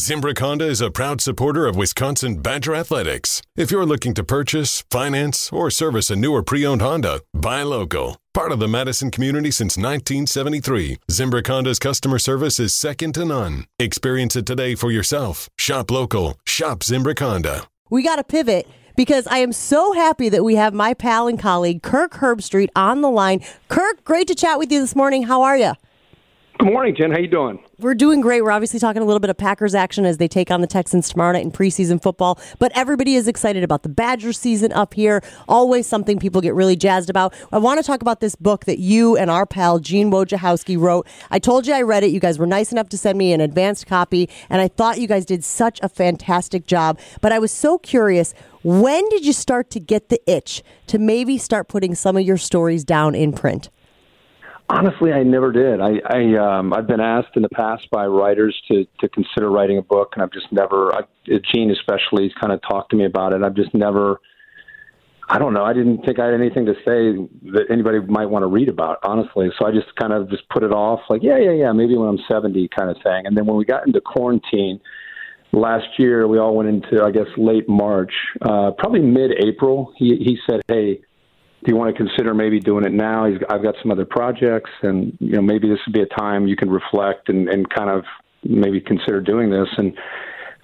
Zimbrick Honda is a proud supporter of Wisconsin Badger Athletics. If you're looking to purchase, finance, or service a new or pre owned Honda, buy local. Part of the Madison community since 1973, Zimbrick Honda's customer service is second to none. Experience it today for yourself. Shop local. Shop Zimbrick Honda. We got to pivot because I am so happy that we have my pal and colleague Kirk Herbstreit on the line. Kirk, great to chat with you this morning. How are you? Good morning, Jen. How you doing? We're doing great. We're obviously talking a little bit of Packers action as they take on the Texans tomorrow night in preseason football. But everybody is excited about the Badger season up here. Always something people get really jazzed about. I want to talk about this book that you and our pal Gene Wojciechowski wrote. I told you I read it. You guys were nice enough to send me an advanced copy, and I thought you guys did such a fantastic job. But I was so curious. When did you start to get the itch to maybe start putting some of your stories down in print? Honestly, I never did. I, I um, I've been asked in the past by writers to to consider writing a book, and I've just never. I, Gene especially, he's kind of talked to me about it. I've just never. I don't know. I didn't think I had anything to say that anybody might want to read about, honestly. So I just kind of just put it off, like, yeah, yeah, yeah, maybe when I'm 70, kind of thing. And then when we got into quarantine last year, we all went into, I guess, late March, uh, probably mid-April. He he said, hey do you want to consider maybe doing it now? He's, I've got some other projects, and you know maybe this would be a time you can reflect and, and kind of maybe consider doing this. And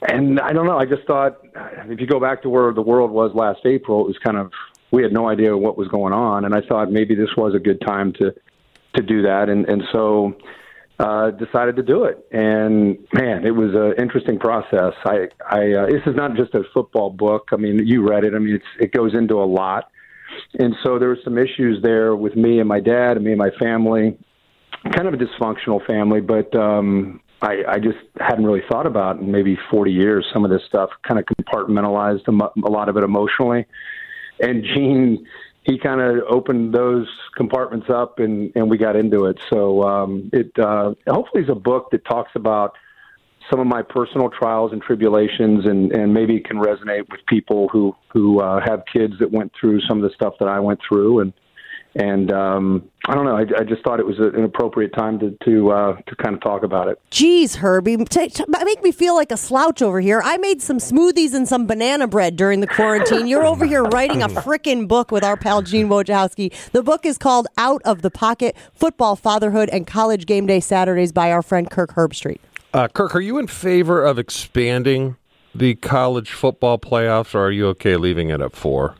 and I don't know. I just thought if you go back to where the world was last April, it was kind of we had no idea what was going on, and I thought maybe this was a good time to to do that. And and so uh, decided to do it. And man, it was an interesting process. I, I uh, this is not just a football book. I mean, you read it. I mean, it's, it goes into a lot. And so there were some issues there with me and my dad and me and my family, kind of a dysfunctional family, but um, I, I just hadn't really thought about in maybe 40 years some of this stuff, kind of compartmentalized a lot of it emotionally. And Gene, he kind of opened those compartments up and, and we got into it. So um, it uh, hopefully is a book that talks about – some of my personal trials and tribulations, and and maybe can resonate with people who who uh, have kids that went through some of the stuff that I went through, and and um, I don't know. I, I, just thought it was an appropriate time to to uh, to kind of talk about it. Geez, Herbie, t- t- make me feel like a slouch over here. I made some smoothies and some banana bread during the quarantine. You're over here writing a freaking book with our pal Gene Wojciechowski. The book is called "Out of the Pocket: Football, Fatherhood, and College Game Day Saturdays" by our friend Kirk Herbstreit. Uh, Kirk, are you in favor of expanding the college football playoffs, or are you okay leaving it at four?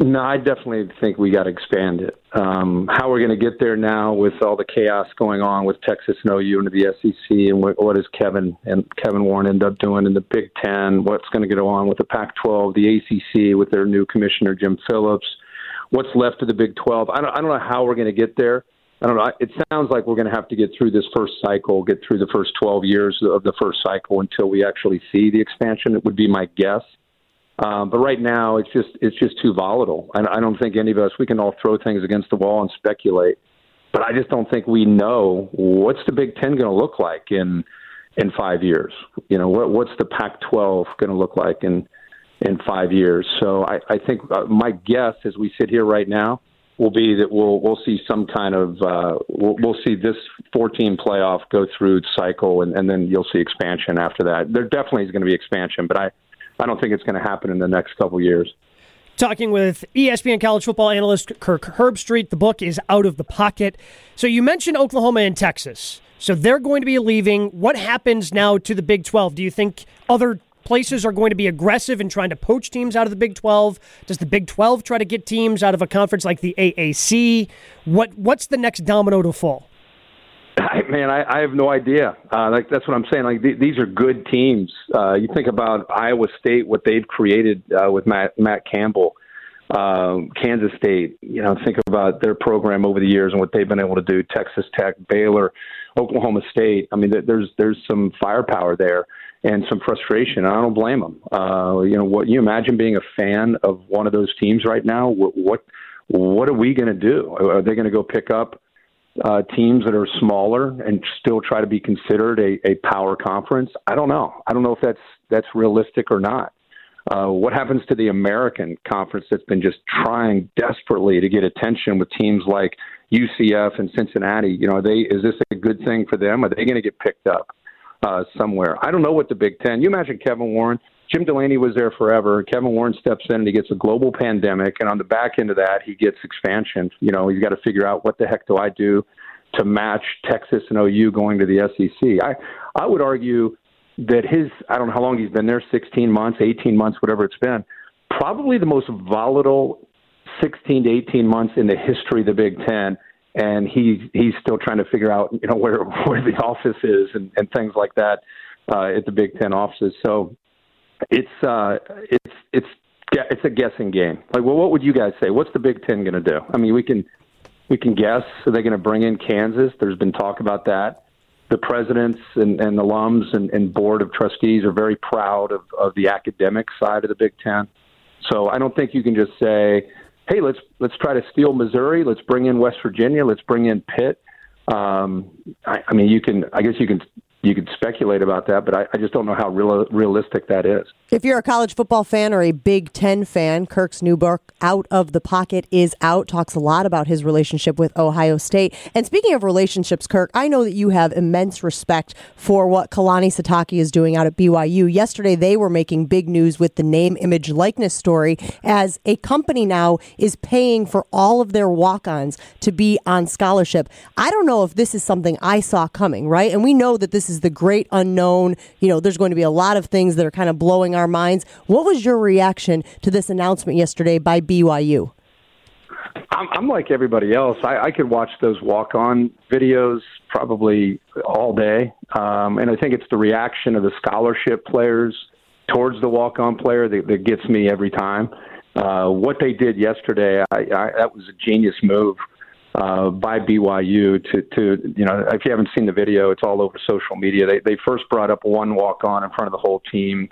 No, I definitely think we got to expand it. Um, how we're going to get there now with all the chaos going on with Texas and OU into the SEC, and what, what does Kevin and Kevin Warren end up doing in the Big Ten? What's going to go on with the Pac-12, the ACC with their new commissioner Jim Phillips? What's left of the Big 12? I don't, I don't know how we're going to get there. I don't know. It sounds like we're going to have to get through this first cycle, get through the first 12 years of the first cycle until we actually see the expansion. It would be my guess. Um, but right now, it's just it's just too volatile. I, I don't think any of us we can all throw things against the wall and speculate, but I just don't think we know what's the Big Ten going to look like in in five years. You know, what what's the Pac-12 going to look like in in five years? So I, I think uh, my guess, as we sit here right now, will be that we'll we'll see some kind of uh, we'll, we'll see this 14 playoff go through cycle, and, and then you'll see expansion after that. There definitely is going to be expansion, but I I don't think it's going to happen in the next couple years. Talking with ESPN college football analyst Kirk Herbstreit. The book is Out of the Pocket. So you mentioned Oklahoma and Texas. So they're going to be leaving. What happens now to the Big 12? Do you think other places are going to be aggressive in trying to poach teams out of the Big 12? Does the Big 12 try to get teams out of a conference like the AAC? What what's the next domino to fall? Man, I, I have no idea. Uh, like that's what I'm saying. Like th- these are good teams. Uh, you think about Iowa State, what they've created uh, with Matt Matt Campbell, uh, Kansas State. You know, think about their program over the years and what they've been able to do. Texas Tech, Baylor, Oklahoma State. I mean, there's there's some firepower there and some frustration. I don't blame them. Uh, you know, what you imagine being a fan of one of those teams right now? What what, what are we going to do? Are they going to go pick up uh, teams that are smaller and still try to be considered a, a power conference? I don't know. I don't know if that's that's realistic or not. Uh, what happens to the American conference that's been just trying desperately to get attention with teams like UCF and Cincinnati? You know, are they is this a good thing for them? Are they going to get picked up? Uh, somewhere. I don't know what the Big Ten. You imagine Kevin Warren. Jim Delany was there forever. Kevin Warren steps in and he gets a global pandemic, and on the back end of that, he gets expansion. You know, he's got to figure out what the heck do I do to match Texas and OU going to the SEC. I I would argue that his I don't know how long he's been there, 16 months, 18 months, whatever it's been, probably the most volatile 16 to 18 months in the history of the Big Ten and he he's still trying to figure out you know where where the office is and, and things like that uh, at the Big Ten offices. So it's uh, it's it's it's a guessing game. Like, well, what would you guys say? What's the Big Ten going to do? I mean, we can we can guess. Are they going to bring in Kansas? There's been talk about that. The presidents and, and alums and, and board of trustees are very proud of, of the academic side of the Big Ten. So I don't think you can just say, "Hey, let's let's try to steal Missouri. Let's bring in West Virginia. Let's bring in Pitt." Um, I, I mean, you can. I guess you can you could speculate about that, but I, I just don't know how real, realistic that is. If you're a college football fan or a Big Ten fan, Kirk's new book, Out of the Pocket, is out. Talks a lot about his relationship with Ohio State. And speaking of relationships, Kirk, I know that you have immense respect for what Kalani Sitake is doing out at BYU. Yesterday, they were making big news with the name, image, likeness story as a company now is paying for all of their walk ons to be on scholarship. I don't know if this is something I saw coming, right? And we know that this is is the great unknown. You know, there's going to be a lot of things that are kind of blowing our minds. What was your reaction to this announcement yesterday by BYU? I'm, I'm like everybody else. I, I could watch those walk-on videos probably all day, um, and I think it's the reaction of the scholarship players towards the walk-on player that, that gets me every time. Uh, what they did yesterday, I, I, that was a genius move uh, by BYU to, to, you know, if you haven't seen the video, it's all over social media. They, they first brought up one walk on in front of the whole team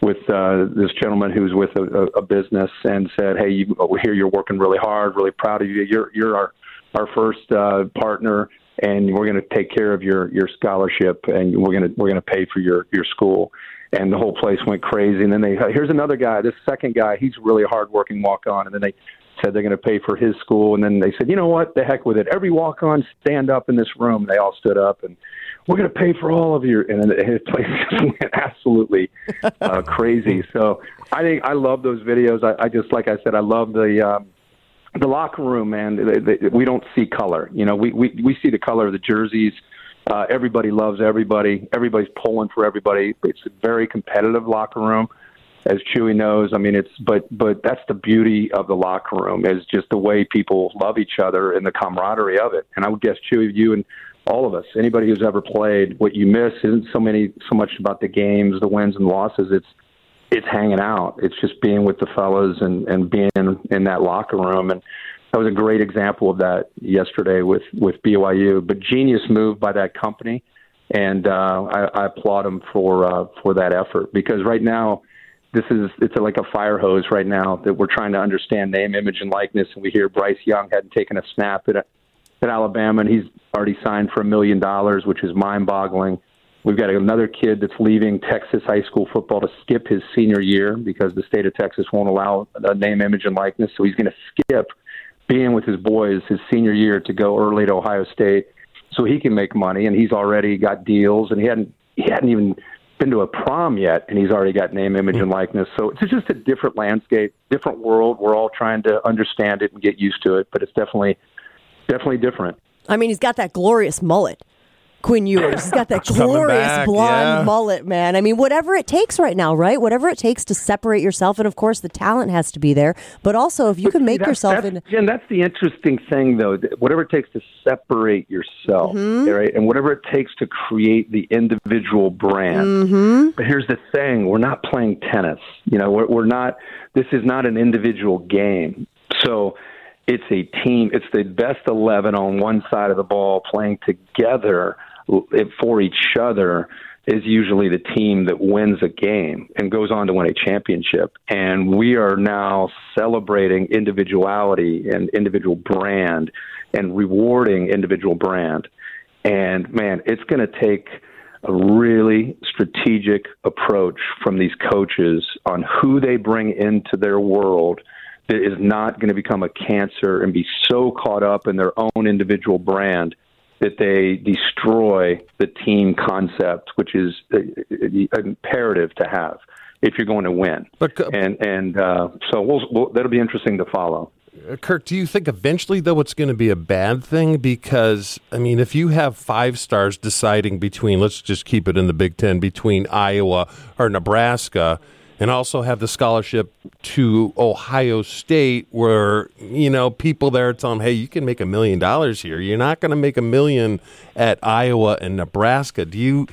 with uh, this gentleman who's with a, a business and said, "Hey, you, we hear you're working really hard. Really proud of you. You're you're our our first uh, partner, and we're going to take care of your your scholarship, and we're going to we're going to pay for your your school." And the whole place went crazy. And then they here's another guy. This second guy, he's really hardworking walk on. And then they said they're going to pay for his school. And then they said, you know what? The heck with it. Every walk on, stand up in this room. They all stood up and we're going to pay for all of you. And then the place went absolutely uh, crazy. So I think I love those videos. I, I just, like I said, I love the, um, the locker room, man. They, they, we don't see color. You know, we, we, we see the color of the jerseys. Uh, everybody loves everybody. Everybody's pulling for everybody. It's a very competitive locker room as Chewy knows. I mean, it's but but that's the beauty of the locker room is just the way people love each other and the camaraderie of it. And I would guess Chewy, you and all of us, anybody who's ever played, what you miss isn't so many so much about the games, the wins and losses. It's it's hanging out. It's just being with the fellas and and being in that locker room and. That was a great example of that yesterday with with BYU. But genius move by that company, and uh, I, I applaud them for uh, for that effort because right now this is it's like a fire hose right now that we're trying to understand name, image, and likeness. And we hear Bryce Young hadn't taken a snap at at Alabama, and he's already signed for a million dollars, which is mind-boggling. We've got another kid that's leaving Texas high school football to skip his senior year because the state of Texas won't allow a name, image, and likeness. So he's going to skip being with his boys his senior year to go early to Ohio State so he can make money. And he's already got deals, and he hadn't he hadn't even been to a prom yet, and he's already got name, image, and hmm. likeness. So it's just a different landscape, different world. We're all trying to understand it and get used to it, but it's definitely, definitely different. I mean, he's got that glorious mullet. Quinn Ewers. He's got that glorious back, blonde yeah. mullet, man. I mean, whatever it takes right now, right? Whatever it takes to separate yourself, and of course, the talent has to be there. But also, if you but can make yourself that's, in, Jen, that's the interesting thing, though. Whatever it takes to separate yourself, mm-hmm. right, and whatever it takes to create the individual brand. Mm-hmm. But here's the thing: we're not playing tennis. You know, we're, we're not. This is not an individual game. So it's a team. It's the best eleven on one side of the ball playing together for each other is usually the team that wins a game and goes on to win a championship. And we are now celebrating individuality and individual brand and rewarding individual brand. And man, it's going to take a really strategic approach from these coaches on who they bring into their world that is not going to become a cancer and be so caught up in their own individual brand that they destroy the team concept, which is uh, uh, imperative to have if you're going to win. But, uh, and and uh, so we'll, we'll, that'll be interesting to follow. Kirk, do you think eventually, though, it's going to be a bad thing? Because, I mean, if you have five stars deciding between, let's just keep it in the Big Ten, between Iowa or Nebraska, and also have the scholarship to Ohio State, where, you know, people there tell them, hey, you can make a million dollars here. You're not going to make a million at Iowa and Nebraska. Do you,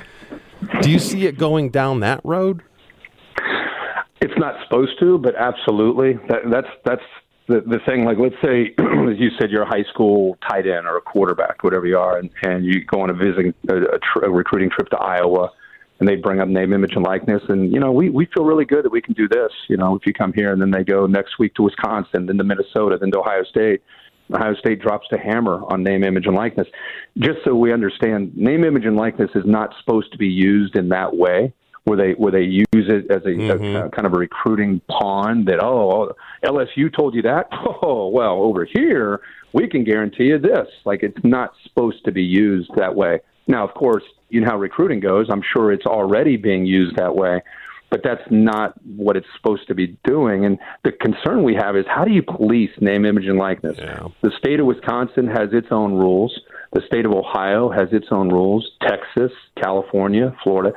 do you see it going down that road? It's not supposed to, but absolutely. That, that's that's the the thing. Like, let's say, as you said, you're a high school tight end or a quarterback, whatever you are, and, and you go on a visiting a, a, tr- a recruiting trip to Iowa, and they bring up name, image, and likeness, and you know, we we feel really good that we can do this. You know, if you come here, and then they go next week to Wisconsin, then to Minnesota, then to Ohio State. Ohio State drops the hammer on name, image, and likeness. Just so we understand, name, image, and likeness is not supposed to be used in that way where they where they use it as a, mm-hmm. a, a kind of a recruiting pawn that oh LSU told you that oh well over here we can guarantee you this like it's not supposed to be used that way now of course you know how recruiting goes I'm sure it's already being used that way but that's not what it's supposed to be doing and the concern we have is how do you police name image and likeness yeah. the state of Wisconsin has its own rules the state of Ohio has its own rules Texas California Florida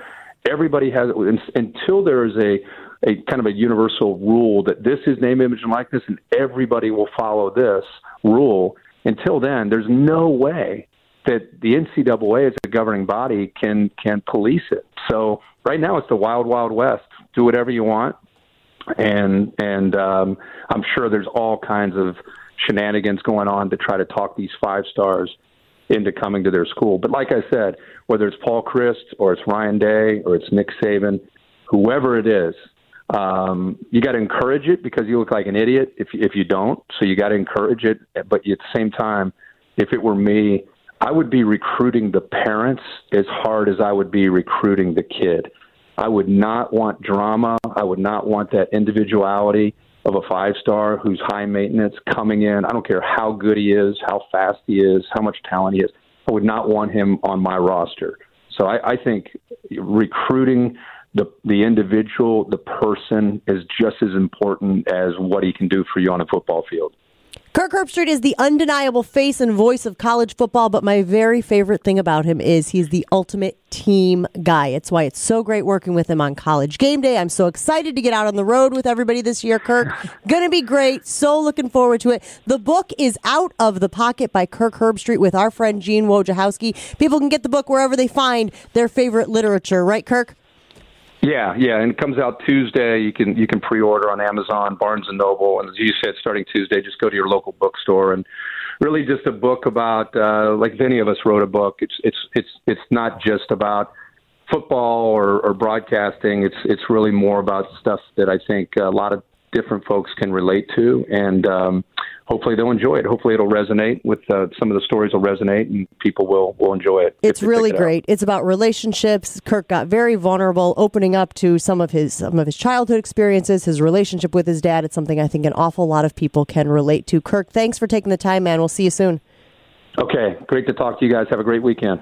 everybody has until there is a a kind of a universal rule that this is name, image, and likeness, and everybody will follow this rule. Until then, there's no way that the NCAA as a governing body can can police it. So right now, it's the wild, wild west. Do whatever you want, and and um, I'm sure there's all kinds of shenanigans going on to try to talk these five stars into coming to their school. But like I said, whether it's Paul Chryst or it's Ryan Day or it's Nick Saban, whoever it is, um, you got to encourage it because you look like an idiot if if you don't. So you got to encourage it, but at the same time, if it were me, I would be recruiting the parents as hard as I would be recruiting the kid. I would not want drama. I would not want that individuality of a five star who's high maintenance coming in. I don't care how good he is, how fast he is, how much talent he is. I would not want him on my roster. So I, I think recruiting the the individual, the person, is just as important as what he can do for you on a football field. Kirk Herbstreit is the undeniable face and voice of college football, but my very favorite thing about him is he's the ultimate team guy. It's why it's so great working with him on college game day. I'm so excited to get out on the road with everybody this year, Kirk. Gonna be great. So looking forward to it. The book is out of the pocket by Kirk Herbstreit with our friend Gene Wojciechowski. People can get the book wherever they find their favorite literature, right, Kirk? Yeah, yeah, and it comes out Tuesday. You can you can pre-order on Amazon, Barnes and Noble, and as you said, starting Tuesday, just go to your local bookstore and really just a book about uh, like if any of us wrote a book. It's it's it's it's not just about football or, or broadcasting. It's it's really more about stuff that I think a lot of different folks can relate to, and um, hopefully they'll enjoy it. Hopefully it'll resonate with uh, some of the stories will resonate, and people will will enjoy it. It's really it great. It's about relationships. Kirk got very vulnerable, opening up to some of his some of his childhood experiences, his relationship with his dad. It's something I think an awful lot of people can relate to. Kirk, thanks for taking the time, man. We'll see you soon. Okay, great to talk to you guys. Have a great weekend.